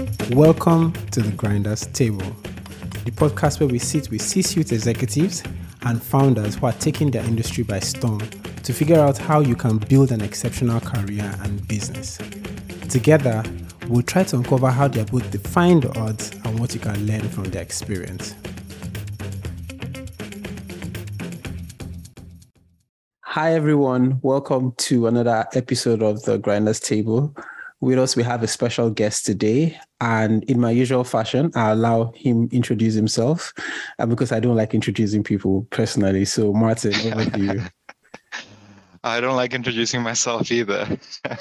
Welcome to the Grinders Table, the podcast where we sit with C suite executives and founders who are taking their industry by storm to figure out how you can build an exceptional career and business. Together, we'll try to uncover how they have both defined the odds and what you can learn from their experience. Hi, everyone. Welcome to another episode of the Grinders Table. With us, we have a special guest today. And in my usual fashion, I allow him introduce himself uh, because I don't like introducing people personally. So, Martin, over to you. I don't like introducing myself either.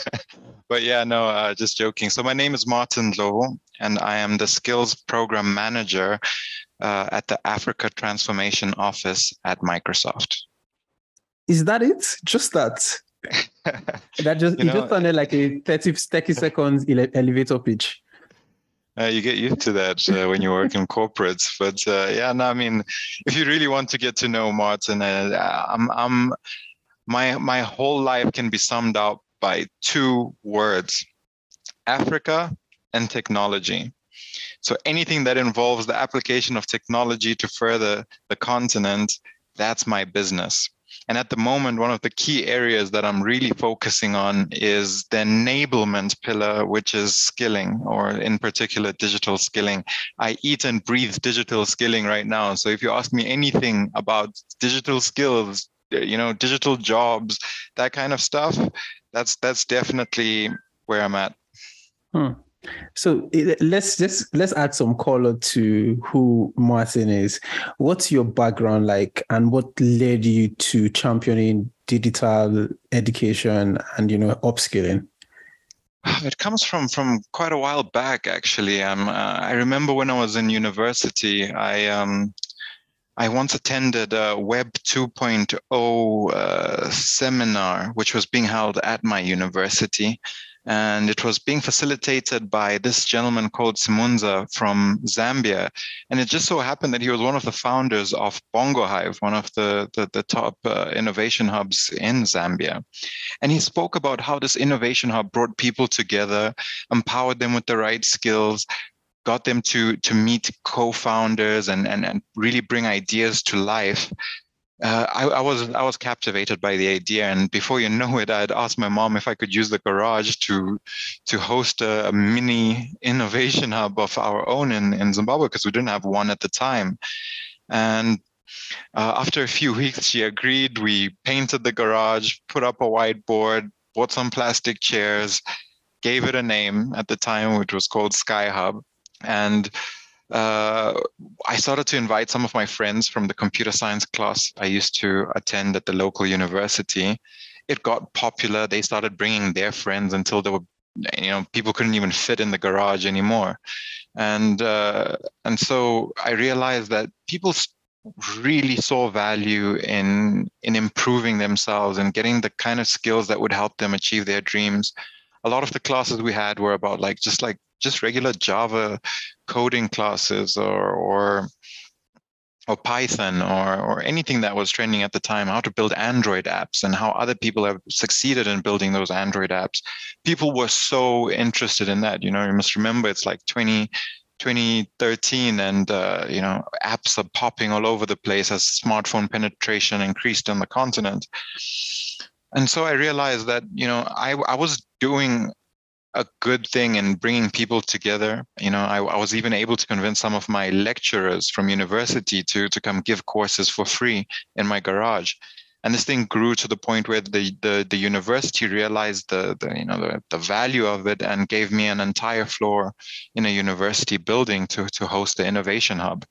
but yeah, no, uh, just joking. So, my name is Martin Ndlovu, and I am the Skills Program Manager uh, at the Africa Transformation Office at Microsoft. Is that it? Just that? that just you, know, just sounded like a 30, 30 seconds ele- elevator pitch. Uh, you get used to that uh, when you work in corporates, but uh, yeah, no, I mean, if you really want to get to know Martin, uh, I'm, I'm, my my whole life can be summed up by two words: Africa and technology. So anything that involves the application of technology to further the continent, that's my business. And at the moment, one of the key areas that I'm really focusing on is the enablement pillar, which is skilling, or in particular, digital skilling. I eat and breathe digital skilling right now. So if you ask me anything about digital skills, you know, digital jobs, that kind of stuff, that's that's definitely where I'm at. Hmm. So let's just let's add some color to who Martin is. What's your background like, and what led you to championing digital education and you know upskilling? It comes from from quite a while back, actually. Um, uh, I remember when I was in university, I um, I once attended a Web 2.0 uh, seminar, which was being held at my university and it was being facilitated by this gentleman called Simunza from Zambia. And it just so happened that he was one of the founders of Bongo Hive, one of the, the, the top uh, innovation hubs in Zambia. And he spoke about how this innovation hub brought people together, empowered them with the right skills, got them to to meet co-founders and, and and really bring ideas to life uh, I, I, was I was captivated by the idea, and before you know it, I'd asked my mom if I could use the garage to to host a, a mini innovation hub of our own in, in Zimbabwe because we didn't have one at the time. And uh, after a few weeks, she agreed. We painted the garage, put up a whiteboard, bought some plastic chairs, gave it a name at the time, which was called Sky Hub, and uh, I started to invite some of my friends from the computer science class I used to attend at the local university. It got popular. They started bringing their friends until there were, you know, people couldn't even fit in the garage anymore, and uh, and so I realized that people really saw value in in improving themselves and getting the kind of skills that would help them achieve their dreams. A lot of the classes we had were about like just like just regular Java coding classes or or or Python or or anything that was trending at the time, how to build Android apps and how other people have succeeded in building those Android apps. People were so interested in that. You know, you must remember it's like 20, 2013 and uh, you know apps are popping all over the place as smartphone penetration increased on the continent and so i realized that you know i, I was doing a good thing in bringing people together. You know, I, I, was even able to convince some of my lecturers from university to to come give courses for free in my garage. And this thing grew to the point where the the, the university realized the, the you know the, the value of it and gave me an entire floor in a university building to to host the innovation hub.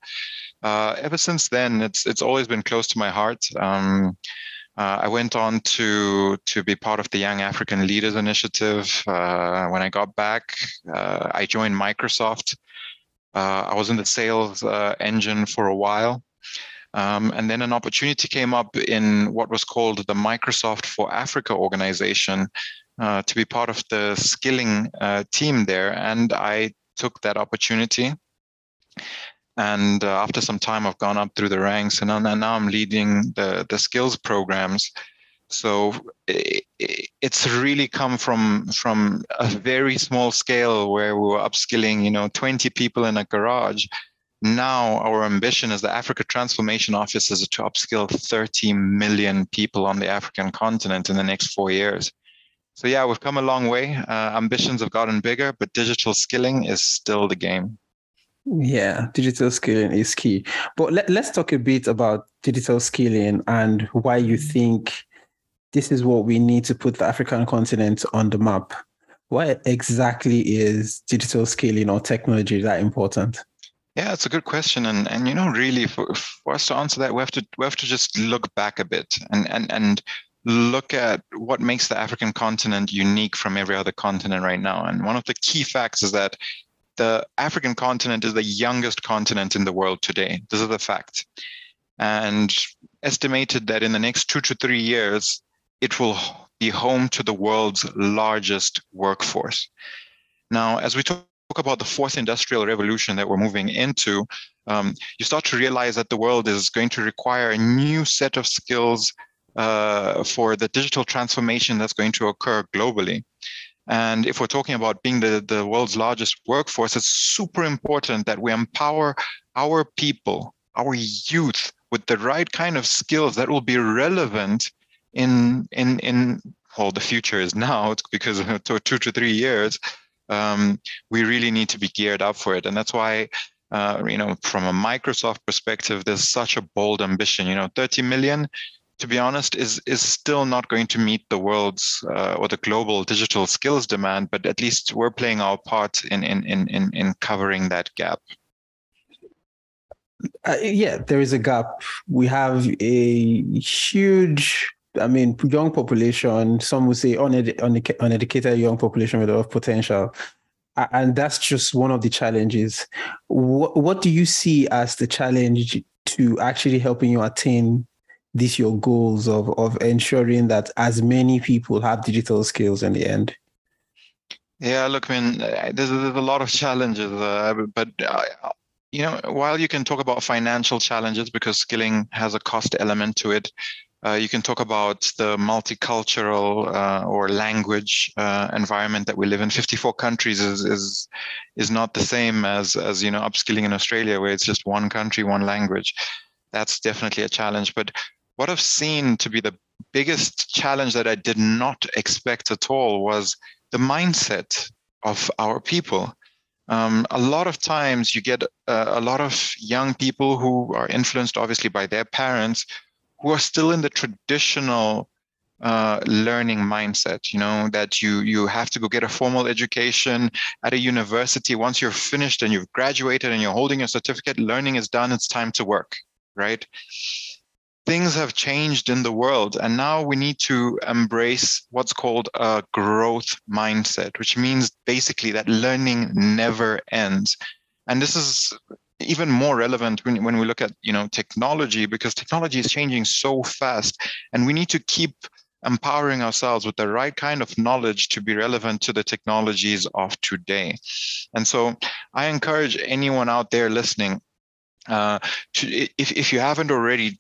Uh, ever since then, it's it's always been close to my heart. Um, uh, I went on to to be part of the Young African Leaders Initiative. Uh, when I got back, uh, I joined Microsoft. Uh, I was in the sales uh, engine for a while. Um, and then an opportunity came up in what was called the Microsoft for Africa organization uh, to be part of the skilling team there. And I took that opportunity. And uh, after some time, I've gone up through the ranks, and, now I'm leading the the skills programs. So it's really come from from a very small scale where we were upskilling, you know, 20 people in a garage. Now our ambition as the Africa Transformation Office is to upskill 30 million people on the African continent in the next four years. So yeah, we've come a long way. Uh, ambitions have gotten bigger, but digital skilling is still the game. Yeah, digital skilling is key. But let, us talk a bit about digital skilling and why you mm. think this is what we need to put the African continent on the map. Why exactly is digital skilling or technology that important? Yeah, it's a good question, and and you know, really, for, for us to answer that, we have to we have to just look back a bit and and and look at what makes the African continent unique from every other continent right now. And one of the key facts is that the African continent is the youngest continent in the world today. This is a fact, and estimated that in the next two to three years, it will be home to the world's largest workforce. Now, as we talk about the fourth industrial revolution that we're moving into, um, you start to realize that the world is going to require a new set of skills uh, for the digital transformation that's going to occur globally. And if we're talking about being the, the world's largest workforce, it's super important that we empower our people, our youth, with the right kind of skills that will be relevant in in in well the future is now because two to three years um, we really need to be geared up for it. And that's why uh, you know from a microsoft perspective there's such a bold ambition. You know 30 million to be honest is is still not going to meet the world's uh, or the global digital skills demand but at least we're playing our part in in in in, in covering that gap uh, yeah there is a gap we have a huge I mean, young population, some would say uned- uneducated young population with a lot of potential. And that's just one of the challenges. What, what do you see as the challenge to actually helping you attain these your goals of, of ensuring that as many people have digital skills in the end? Yeah, look, I mean, there's, there's a lot of challenges, uh, but uh, you know, while you can talk about financial challenges because skilling has a cost element to it, uh, you can talk about the multicultural uh, or language uh, environment that we live in. 54 countries is, is is not the same as as you know upskilling in Australia, where it's just one country, one language. That's definitely a challenge. But what I've seen to be the biggest challenge that I did not expect at all was the mindset of our people. Um, a lot of times you get uh, a lot of young people who are influenced obviously by their parents who are still in the traditional uh, learning mindset you know that you you have to go get a formal education at a university. Once you're finished and you've graduated and you're holding a certificate learning is done. It's time to work right things have changed in the world and now we need to embrace what's called a growth mindset which means basically that learning never ends. And this is even more relevant when, when we look at you know technology because technology is changing so fast and we need to keep empowering ourselves with the right kind of knowledge to be relevant to the technologies of today. And so i encourage anyone out there listening uh, to, if, if you haven't already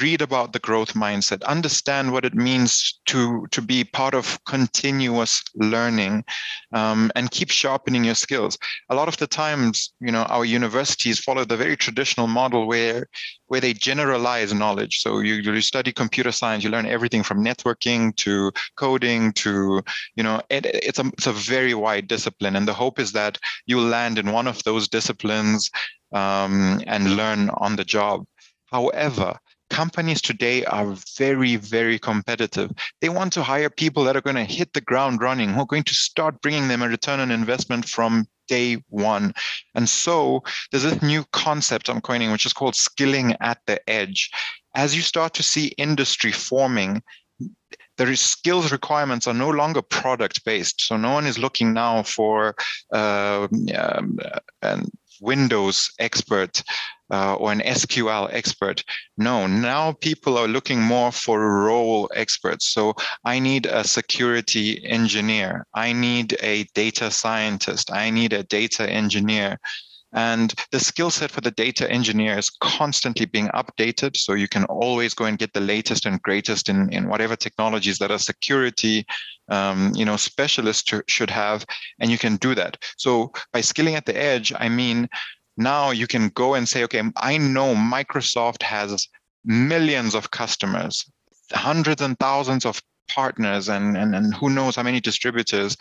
read about the growth mindset understand what it means to to be part of continuous learning um, and keep sharpening your skills. A lot of the times you know our universities follow the very traditional model where where they generalize knowledge. So you, you study computer science you learn everything from networking to coding to you know it, it's a it's a very wide discipline. And the hope is that you'll land in one of those disciplines um, and learn on the job. However companies today are very, very competitive. They want to hire people that are going to hit the ground running, who are going to start bringing them a return on investment from day one. And so there's this new concept I'm coining, which is called skilling at the edge. As you start to see industry forming, the skills requirements are no longer product based. So no one is looking now for uh, um, an Windows expert uh, or an SQL expert. No, now people are looking more for role experts. So I need a security engineer. I need a data scientist. I need a data engineer. And the skill set for the data engineer is constantly being updated. So you can always go and get the latest and greatest in, in whatever technologies that a security um, you know, specialist should have. And you can do that. So by skilling at the edge, I mean, now you can go and say, okay, I know Microsoft has millions of customers, hundreds and thousands of partners, and, and, and who knows how many distributors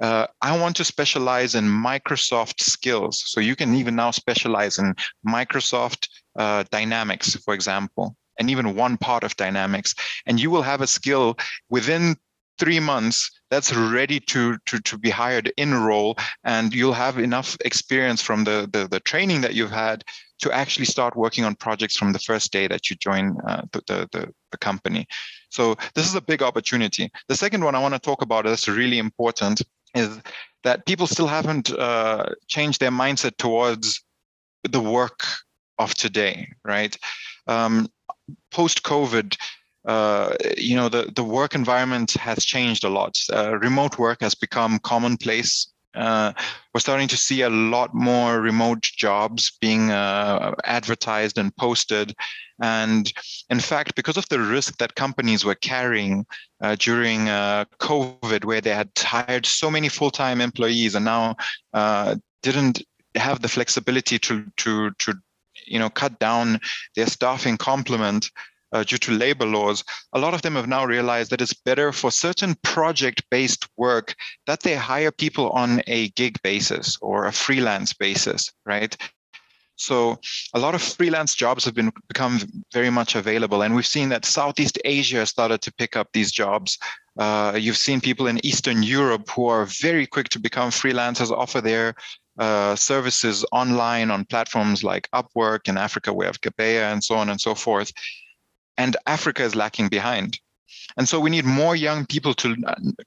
uh, I want to specialize in Microsoft skills. So you can even now specialize in Microsoft uh, Dynamics, for example, and even one part of Dynamics. And you will have a skill within three months that's ready to, to, to be hired in role. And you'll have enough experience from the, the, the training that you've had to actually start working on projects from the first day that you join uh, the, the, the company. So this is a big opportunity. The second one I want to talk about that's really important is that people still haven't uh, changed their mindset towards the work of today, right? Um, Post COVID, uh, you know, the, the work environment has changed a lot. Uh, remote work has become commonplace uh, we're starting to see a lot more remote jobs being uh, advertised and posted. And in fact, because of the risk that companies were carrying uh, during uh, COVID, where they had hired so many full time employees and now didn't have the flexibility to, to, to you know, cut down their staffing complement, uh, due to labor laws, a lot of them have now realized that it's better for certain project based work that they hire people on a gig basis or a freelance basis, right? So a lot of freelance jobs have been become very much available, and we've seen that Southeast Asia started to pick up these jobs. Uh, you've seen people in Eastern Europe who are very quick to become freelancers, offer their uh, services online on platforms like Upwork. In Africa, we have Gebeya and so on and so forth and Africa is lacking behind. And so we need more young people to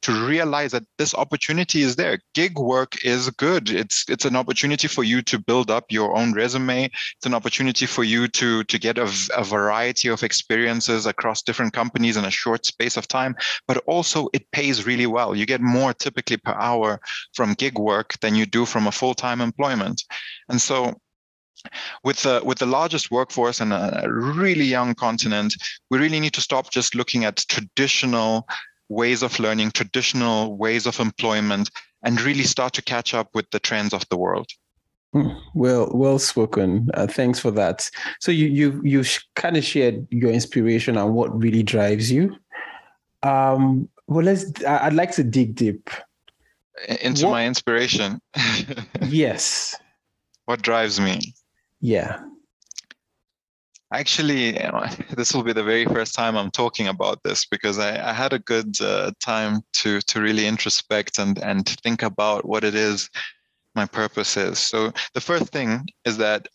to realize that this opportunity is there. Gig work is good. It's it's an opportunity for you to build up your own resume. It's an opportunity for you to to get a, a variety of experiences across different companies in a short space of time. But also it pays really well. You get more typically per hour from gig work than you do from a full time employment. And so with the with the largest workforce and a really young continent, we really need to stop just looking at traditional ways of learning, traditional ways of employment, and really start to catch up with the trends of the world. Hmm. Well, well spoken. Uh, thanks for that. So you you you kind of shared your inspiration and what really drives you. Um, well, let's. I'd like to dig deep into what, my inspiration. yes. What drives me? Yeah. Actually, this will be the very first time I'm talking about this because I, I had a good uh, time to to really introspect and and think about what it is my purpose is. So the first thing is that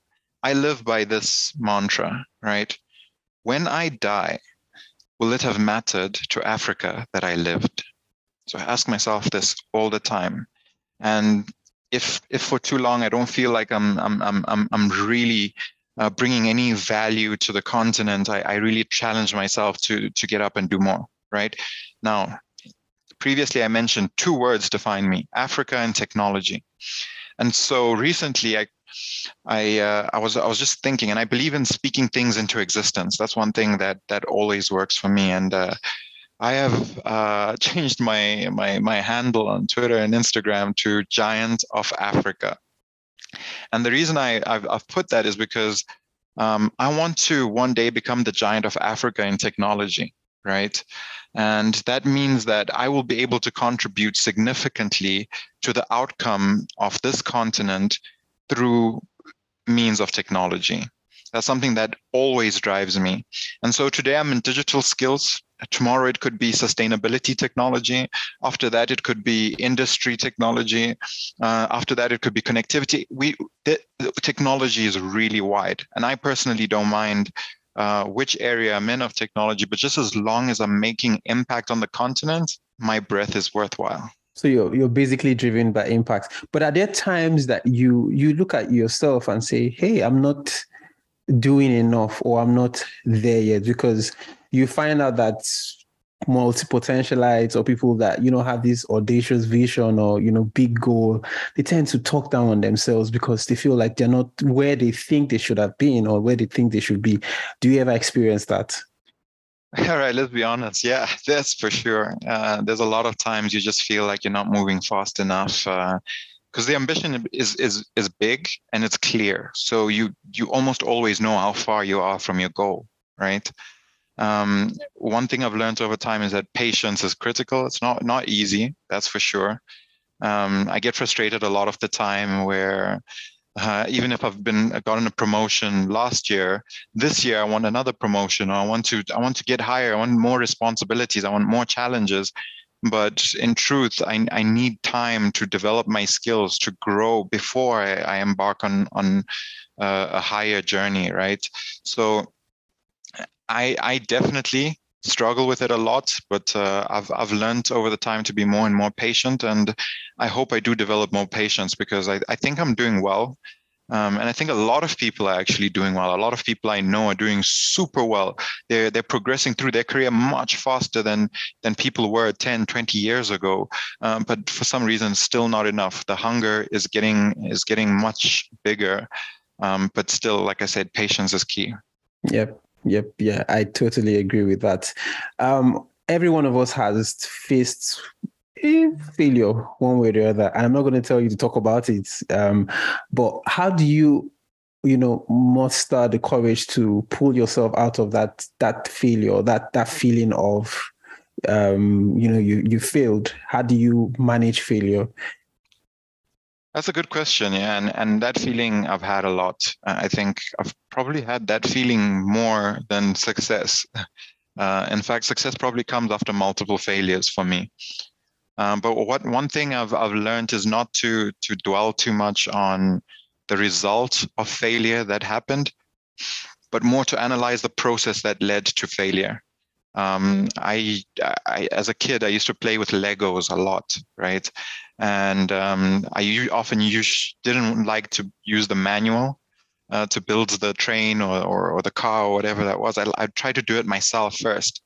I live by this mantra, right? When I die, will it have mattered to Africa that I lived? So I ask myself this all the time. And if if for too long I don't feel like I'm I'm I'm I'm, I'm really uh, bringing any value to the continent, I, I really challenge myself to to get up and do more. Right now, previously I mentioned two words define me: Africa and technology. And so recently, I I uh, I was I was just thinking, and I believe in speaking things into existence. That's one thing that that always works for me. And uh, I have uh, changed my, my, my handle on Twitter and Instagram to Giant of Africa. And the reason I, I've, I've put that is because um, I want to one day become the giant of Africa in technology, right? And that means that I will be able to contribute significantly to the outcome of this continent through means of technology. That's something that always drives me. And so today I'm in digital skills. Tomorrow it could be sustainability technology. After that, it could be industry technology. Uh, after that, it could be connectivity. We the, the technology is really wide, and I personally don't mind uh, which area I'm in of technology, but just as long as I'm making impact on the continent, my breath is worthwhile. So you're you're basically driven by impact. But are there times that you you look at yourself and say, "Hey, I'm not doing enough or I'm not there yet because you find out that multi-potentialites or people that you know have this audacious vision or you know big goal they tend to talk down on themselves because they feel like they're not where they think they should have been or where they think they should be. Do you ever experience that? All right let's be honest. Yeah that's for sure. Uh, there's a lot of times you just feel like you're not moving fast enough because uh, the ambition is is is big and it's clear. So you you almost always know how far you are from your goal right um, one thing I've learned over time is that patience is critical. It's not not easy, that's for sure. Um, I get frustrated a lot of the time where uh, even if I've been gotten a promotion last year, this year I want another promotion, I want to I want to get higher, I want more responsibilities, I want more challenges. But in truth, I, I need time to develop my skills to grow before I, I embark on on uh, a higher journey, right? So I, I definitely struggle with it a lot, but uh, I've I've learned over the time to be more and more patient, and I hope I do develop more patience because I, I think I'm doing well. Um, and I think a lot of people are actually doing well. A lot of people I know are doing super well. They're they're progressing through their career much faster than than people were 10, 20 years ago. Um, but for some reason, still not enough. The hunger is getting is getting much bigger. Um, but still, like I said, patience is key. Yep. Yep. Yeah, I totally agree with that. Um, every one of us has faced failure one way or the other. And I'm not going to tell you to talk about it. Um, but how do you, you know, muster the courage to pull yourself out of that that failure, that that feeling of um, you know, you you failed. How do you manage failure? That's a good question, yeah, and and that feeling I've had a lot. I think I've probably had that feeling more than success. Uh, in fact, success probably comes after multiple failures for me. Um, but what one thing I've I've learned is not to to dwell too much on the result of failure that happened, but more to analyze the process that led to failure. Um, I, I, as a kid, I used to play with Legos a lot, right? and um, I often didn't like to use the manual uh, to build the train or, or, or, the car or whatever that was. I, I'd try to do it myself first,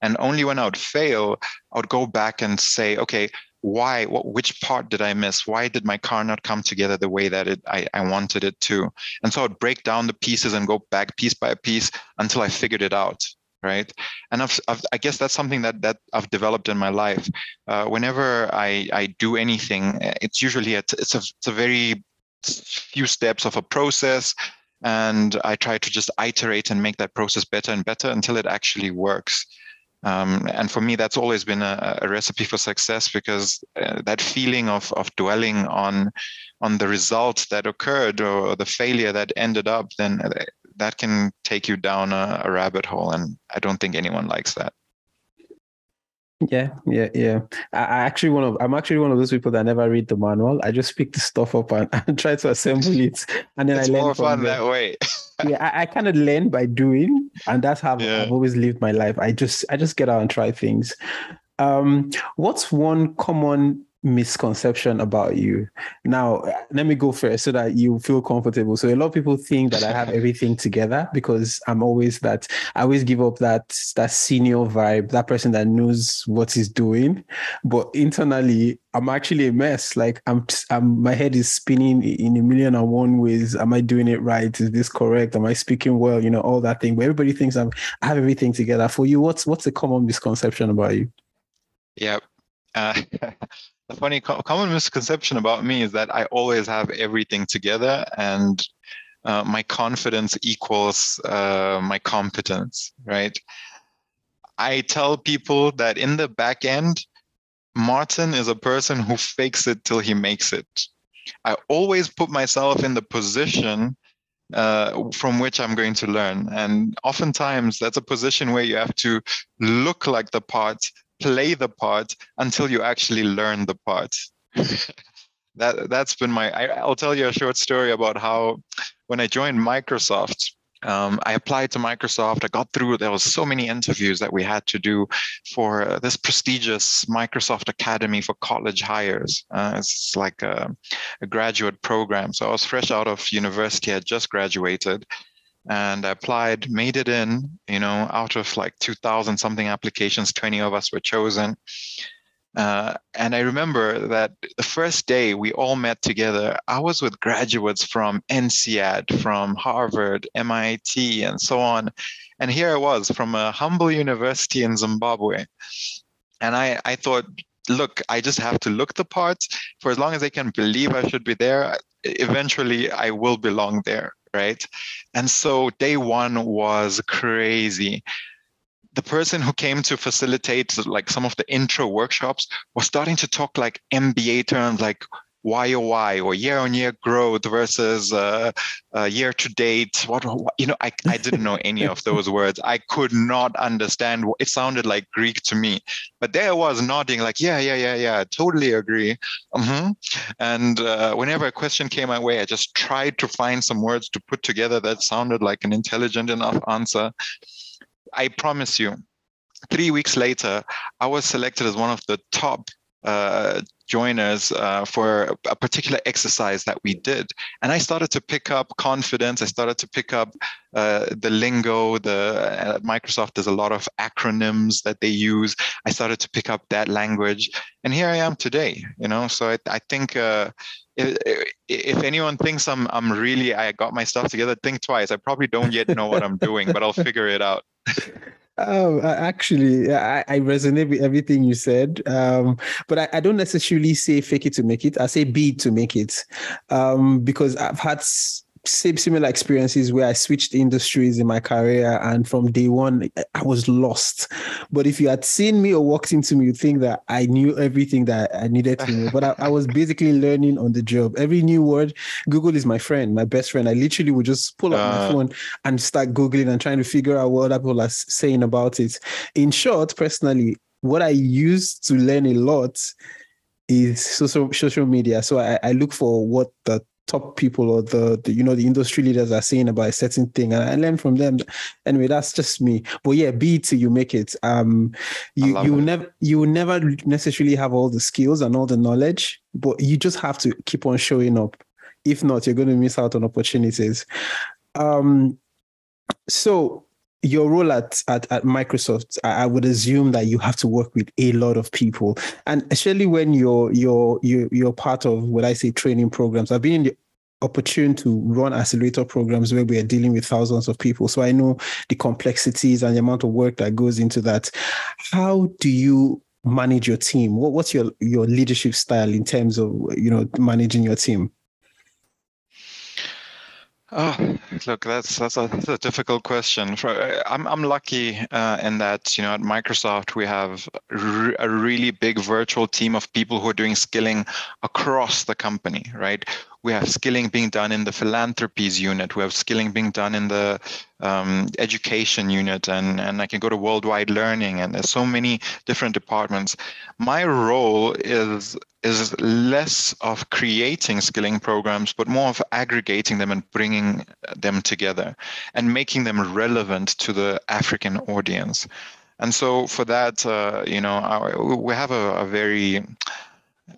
and only when I would fail, I would go back and say, okay, why? What, which part did I miss? Why did my car not come together the way that it I, I wanted it to? And so I'd break down the pieces and go back piece by piece until I figured it out right? And I've, I've, i guess that's something that that i've developed in my life. Uh, whenever i i do anything it's usually a, it's a it's a very few steps of a process and i try to just iterate and make that process better and better until it actually works. Um, and for me that's always been a, a recipe for success because uh, that feeling of of dwelling on on the result that occurred or the failure that ended up then uh, that can take you down a, a rabbit hole, and I don't think anyone likes that. Yeah, yeah, yeah. I, I actually one of I'm actually one of those people that never read the manual. I just pick the stuff up and, and try to assemble it, and then it's I learn more fun that way. yeah, I, I kind of learn by doing, and that's how yeah. I've always lived my life. I just I just get out and try things. Um, what's one common misconception about you. Now, let me go first so that you feel comfortable. So a lot of people think that I have everything together because I'm always that I always give up that that senior vibe, that person that knows what he's doing. But internally, I'm actually a mess. Like I'm, I'm my head is spinning in a million and one ways. Am I doing it right? Is this correct? Am I speaking well? You know, all that thing. But everybody thinks I'm I have everything together. For you, what's what's the common misconception about you? Yeah. Uh, the funny common misconception about me is that I always have everything together and uh, my confidence equals uh, my competence, right? I tell people that in the back end, Martin is a person who fakes it till he makes it. I always put myself in the position uh, from which I'm going to learn. And oftentimes, that's a position where you have to look like the part play the part until you actually learn the part. that that's been my. I, will tell you a short story about how when I joined Microsoft. Um, I applied to Microsoft. I got through. There was so many interviews that we had to do for uh, this prestigious Microsoft Academy for college hires. Uh, it's like a, a, graduate program. So I was fresh out of university. I just graduated, and I applied, made it in, you know, out of like 2000 something applications, 20 of us were chosen. Uh, and I remember that the first day we all met together, I was with graduates from INSEAD, from Harvard, MIT, and so on. And here I was from a humble university in Zimbabwe. And I, I thought, look, I just have to look the part. For as long as I can believe I should be there, eventually I will belong there, right? And so day one was crazy the person who came to facilitate like some of the intro workshops was starting to talk like MBA terms like YOY or year on year growth versus uh, uh, year to date. What, what, you know, I, I didn't know any of those words. I could not understand. It sounded like Greek to me, but there I was nodding like, yeah, yeah, yeah, yeah, totally agree. Mm-hmm. And uh, whenever a question came my way, I just tried to find some words to put together that sounded like an intelligent enough answer. I promise you, three weeks later, I was selected as one of the top uh, us uh, for a particular exercise that we did. And I started to pick up confidence. I started to pick up uh, the lingo. The at Microsoft, there's a lot of acronyms that they use. I started to pick up that language, and here I am today. You know, so I, I think. Uh, if, if anyone thinks I'm I'm really I got my stuff together, think twice. I probably don't yet know what I'm doing, but I'll figure it out. Oh, actually, I, I, resonate with everything you said. Um, but I, I, don't necessarily say fake it to make it. I say be it to make it. Um, because I've had same similar experiences where I switched industries in my career, and from day one I was lost. But if you had seen me or walked into me, you'd think that I knew everything that I needed to know. But I, I, was basically learning on the job. Every new word, Google is my friend, my best friend. I literally would just pull up uh, my phone and start googling and trying to figure out what other people are saying about it. In short, personally, what I used to learn a lot is social social media. So I, I look for what the top people or the, the, you know the industry leaders are saying about a certain thing and I learn from them. Anyway, that's just me. But yeah, be it you make it. Um you you never you will never necessarily have all the skills and all the knowledge, but you just have to keep on showing up. If not, you're going to miss out on opportunities. Um so your role at, at, at Microsoft, I, would assume that you have to work with a lot of people, and especially when you're you're you're, you're part of what I say training programs. I've been in the opportunity to run accelerator programs where we are dealing with thousands of people, so I know the complexities and the amount of work that goes into that. How do you manage your team? What, what's your your leadership style in terms of you know managing your team? Oh, look, that's that's a, that's a difficult question. Uh, I'm I'm lucky uh, in that you know at Microsoft we have a really big virtual team of people who are doing skilling across the company. Right, we have skilling being done in the philanthropies unit. We have skilling being done in the um, education unit, and and I can go to worldwide learning, and there's so many different departments. My role is is less of creating skilling programs, but more of aggregating them and bringing them together and making them relevant to the African audience. And so for that, uh, you know, our, we have a, a very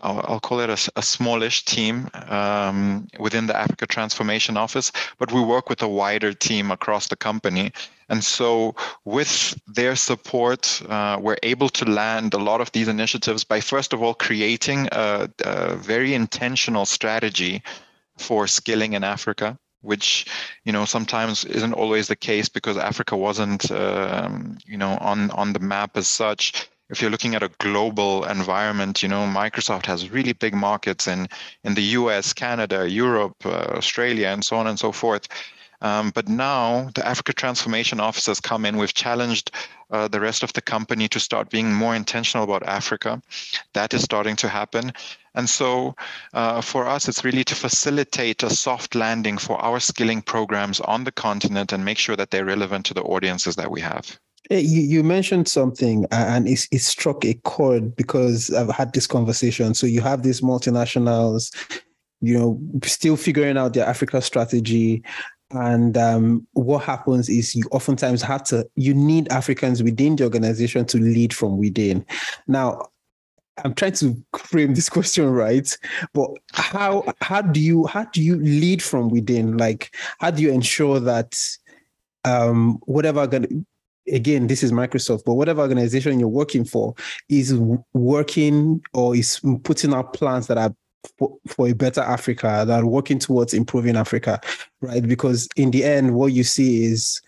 I'll, I'll, call it a, a smallish team um, within the Africa Transformation Office, but we work with a wider team across the company. And so, with their support, uh, we're able to land a lot of these initiatives by, first of all, creating a, a very intentional strategy for skilling in Africa which you know sometimes isn't always the case because Africa wasn't um, you know on on the map as such if you're looking at a global environment, you know, Microsoft has really big markets in in the U.S., Canada, Europe, uh, Australia, and so on and so forth. Um, but now the Africa Transformation Office has come in. We've challenged uh, the rest of the company to start being more intentional about Africa. That is starting to happen. And so uh, for us, it's really to facilitate a soft landing for our skilling programs on the continent and make sure that they're relevant to the audiences that we have. You, you mentioned something and it, it struck a chord because I've had this conversation. So you have these multinationals, you know, still figuring out their Africa strategy. And um, what happens is you oftentimes have to, you need Africans within the organization to lead from within. Now, I'm trying to frame this question right, but how how do you how do you lead from within? Like how do you ensure that um, whatever again, this is Microsoft, but whatever organization you're working for is working or is putting out plans that are for, a better Africa, that are working towards improving Africa, right? Because in the end, what you see is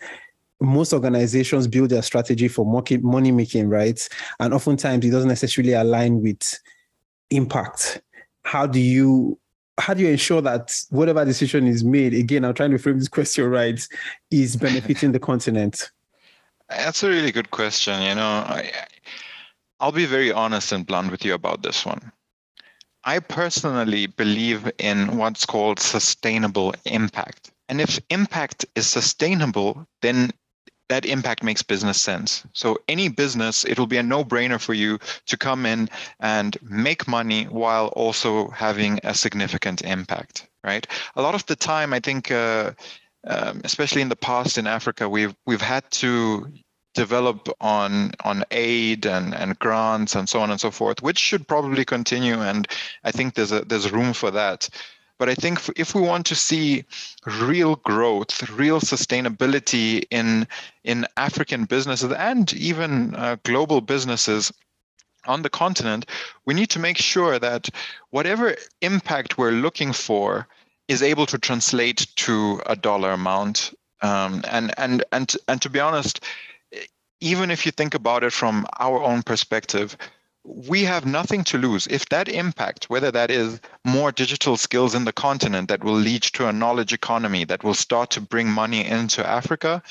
most organizations build their strategy for money making, right? And oftentimes it doesn't necessarily align with impact. How do you how do you ensure that whatever decision is made, again, I'm trying to frame this question right, is benefiting the continent? That's a really good question. You know, I, I'll be very honest and blunt with you about this one. I personally believe in what's called sustainable impact. And if impact is sustainable, then that impact makes business sense. So any business, it'll be a no-brainer for you to come in and make money while also having a significant impact, right? A lot of the time, I think, uh, um, especially in the past in Africa, we've we've had to develop on on aid and, and grants and so on and so forth, which should probably continue. And I think there's a there's room for that. But I think if we want to see real growth, real sustainability in in African businesses and even uh, global businesses on the continent, we need to make sure that whatever impact we're looking for is able to translate to a dollar amount. Um, and and and and to be honest, even if you think about it from our own perspective, we have nothing to lose. If that impact, whether that is more digital skills in the continent that will lead to a knowledge economy that will start to bring money into Africa,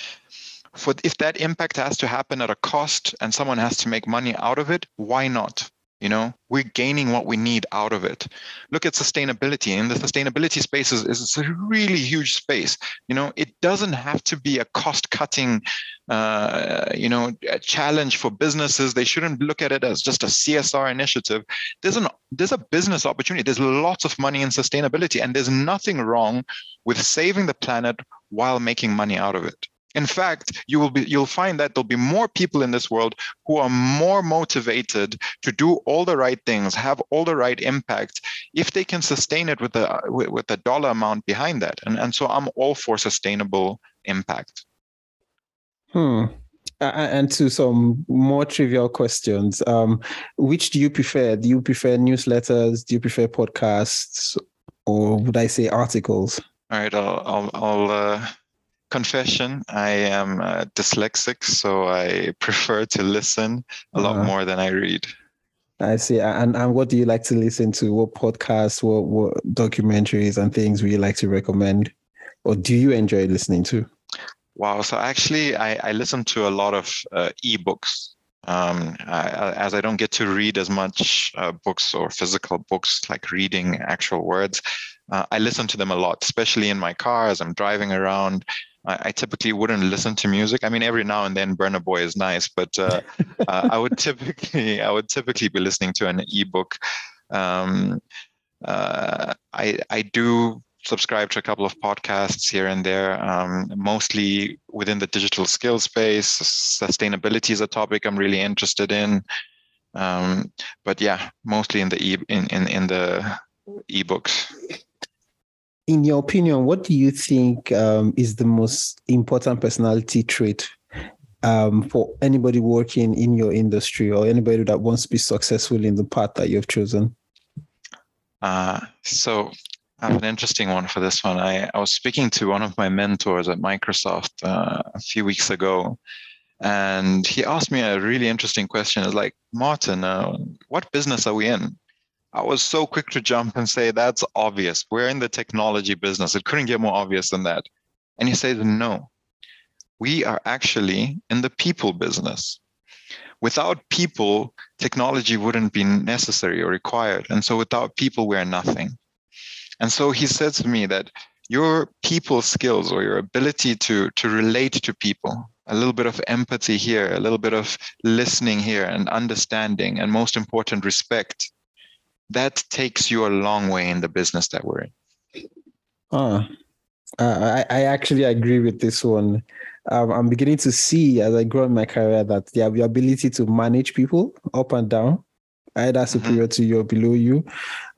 for if that impact has to happen at a cost and someone has to make money out of it, why not? You know? We're gaining what we need out of it. Look at sustainability and the sustainability space is, is a really huge space you know? It doesn't have to be a cost cutting uh, you know challenge for businesses. They shouldn't look at it as just a csr initiative. There's an there's a business opportunity. There's lots of money in sustainability and there's nothing wrong with saving the planet while making money out of it in fact, you will be you'll find that there'll be more people in this world who are more motivated to do all the right things, have all the right impact, if they can sustain it with the with, with the dollar amount behind that. And and so I'm all for sustainable impact. Hmm. Uh, and to some more trivial questions, um, which do you prefer? Do you prefer newsletters? Do you prefer podcasts, or would I say articles? All right, I'll I'll, I'll uh, confession i am uh, dyslexic so i prefer to listen a lot uh-huh. more than i read. I see. And, and what do you like to listen to? What podcasts what, what documentaries and things would you like to recommend? Or do you enjoy listening to? Wow so actually i, I listen to a lot of uh, ebooks. Um, I, as I don't get to read as much uh, books or physical books like reading actual words, uh, I listen to them a lot, especially in my car as I'm driving around. I, I, typically wouldn't listen to music. I mean, every now and then, Burna Boy is nice, but uh, uh, I would typically I would typically be listening to an ebook. Um, uh, I I do subscribe to a couple of podcasts here and there, um, mostly within the digital skill space. Sustainability is a topic I'm really interested in. Um, but yeah, mostly in the e in in, in the ebooks in your opinion, what do you think um, is the most important personality trait um, for anybody working in your industry or anybody that wants to be successful in the path that you've chosen? Uh, so I have an interesting one for this one. I, I was speaking to one of my mentors at Microsoft uh, a few weeks ago, and he asked me a really interesting question. It's like, Martin, uh, what business are we in? I was so quick to jump and say, that's obvious. We're in the technology business. It couldn't get more obvious than that. And he said, no, we are actually in the people business. Without people, technology wouldn't be necessary or required. And so without people, we are nothing. And so he said to me that your people skills or your ability to, to relate to people, a little bit of empathy here, a little bit of listening here and understanding, and most important, respect that takes you a long way in the business that we're in. Uh, I, I actually agree with this one. Um, I'm beginning to see as I grow in my career that the ability to manage people up and down, either mm-hmm. superior mm-hmm. to you or below you,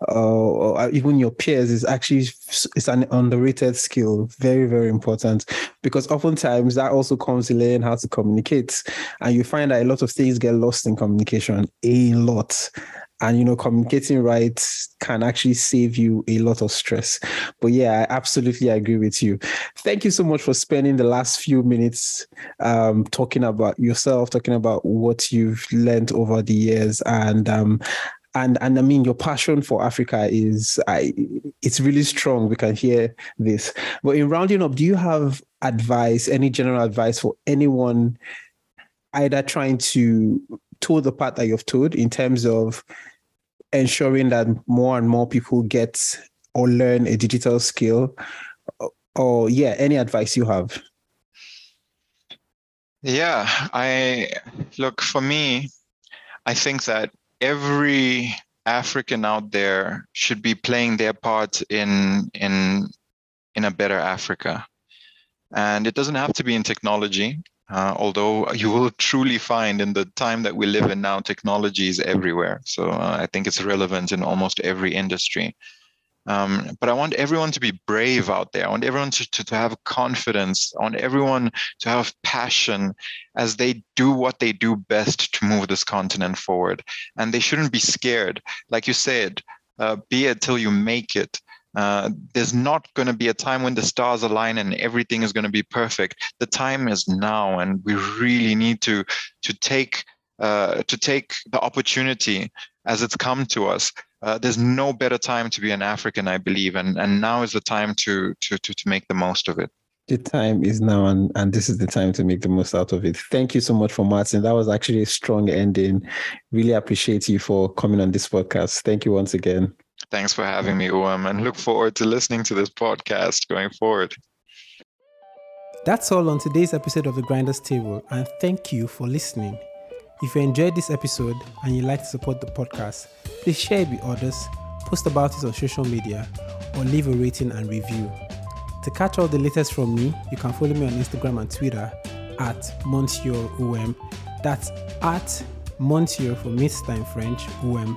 uh, or even your peers is actually it's an underrated skill. Very, very important because oftentimes that also comes to learning how to communicate. And you find that a lot of things get lost in communication, a lot and you know communicating right can actually save you a lot of stress but yeah i absolutely agree with you thank you so much for spending the last few minutes um, talking about yourself talking about what you've learned over the years and um, and and I mean your passion for Africa is I it's really strong. We can hear this. But in rounding up, do you have advice, any general advice for anyone either trying to told the path that you've told in terms of ensuring that more and more people get or learn a digital skill or, or yeah any advice you have? Yeah i look for me i think that every african out there should be playing their part in in in a better africa. And it doesn't have to be in technology uh, although you will truly find in the time that we live in now, technology is everywhere. So uh, I think it's relevant in almost every industry. Um, but I want everyone to be brave out there. I want everyone to, to, to have confidence. I want everyone to have passion as they do what they do best to move this continent forward. And they shouldn't be scared. Like you said, uh, be it till you make it. Uh, there's not going to be a time when the stars align and everything is going to be perfect. The time is now, and we really need to to take uh, to take the opportunity as it's come to us. Uh, there's no better time to be an African, I believe, and and now is the time to to to, to make the most of it. The time is now, and, and this is the time to make the most out of it. Thank you so much for Martin. That was actually a strong ending. Really appreciate you for coming on this podcast. Thank you once again. Thanks for having me, Uwem, and look forward to listening to this podcast going forward. That's all on today's episode of The Grinders Table, and thank you for listening. If you enjoyed this episode and you'd like to support the podcast, please share it with others, post about it on social media, or leave a rating and review. To catch all the latest from me, you can follow me on Instagram and Twitter at Monsieur Uwem. That's at Monsieur for in French, Uwem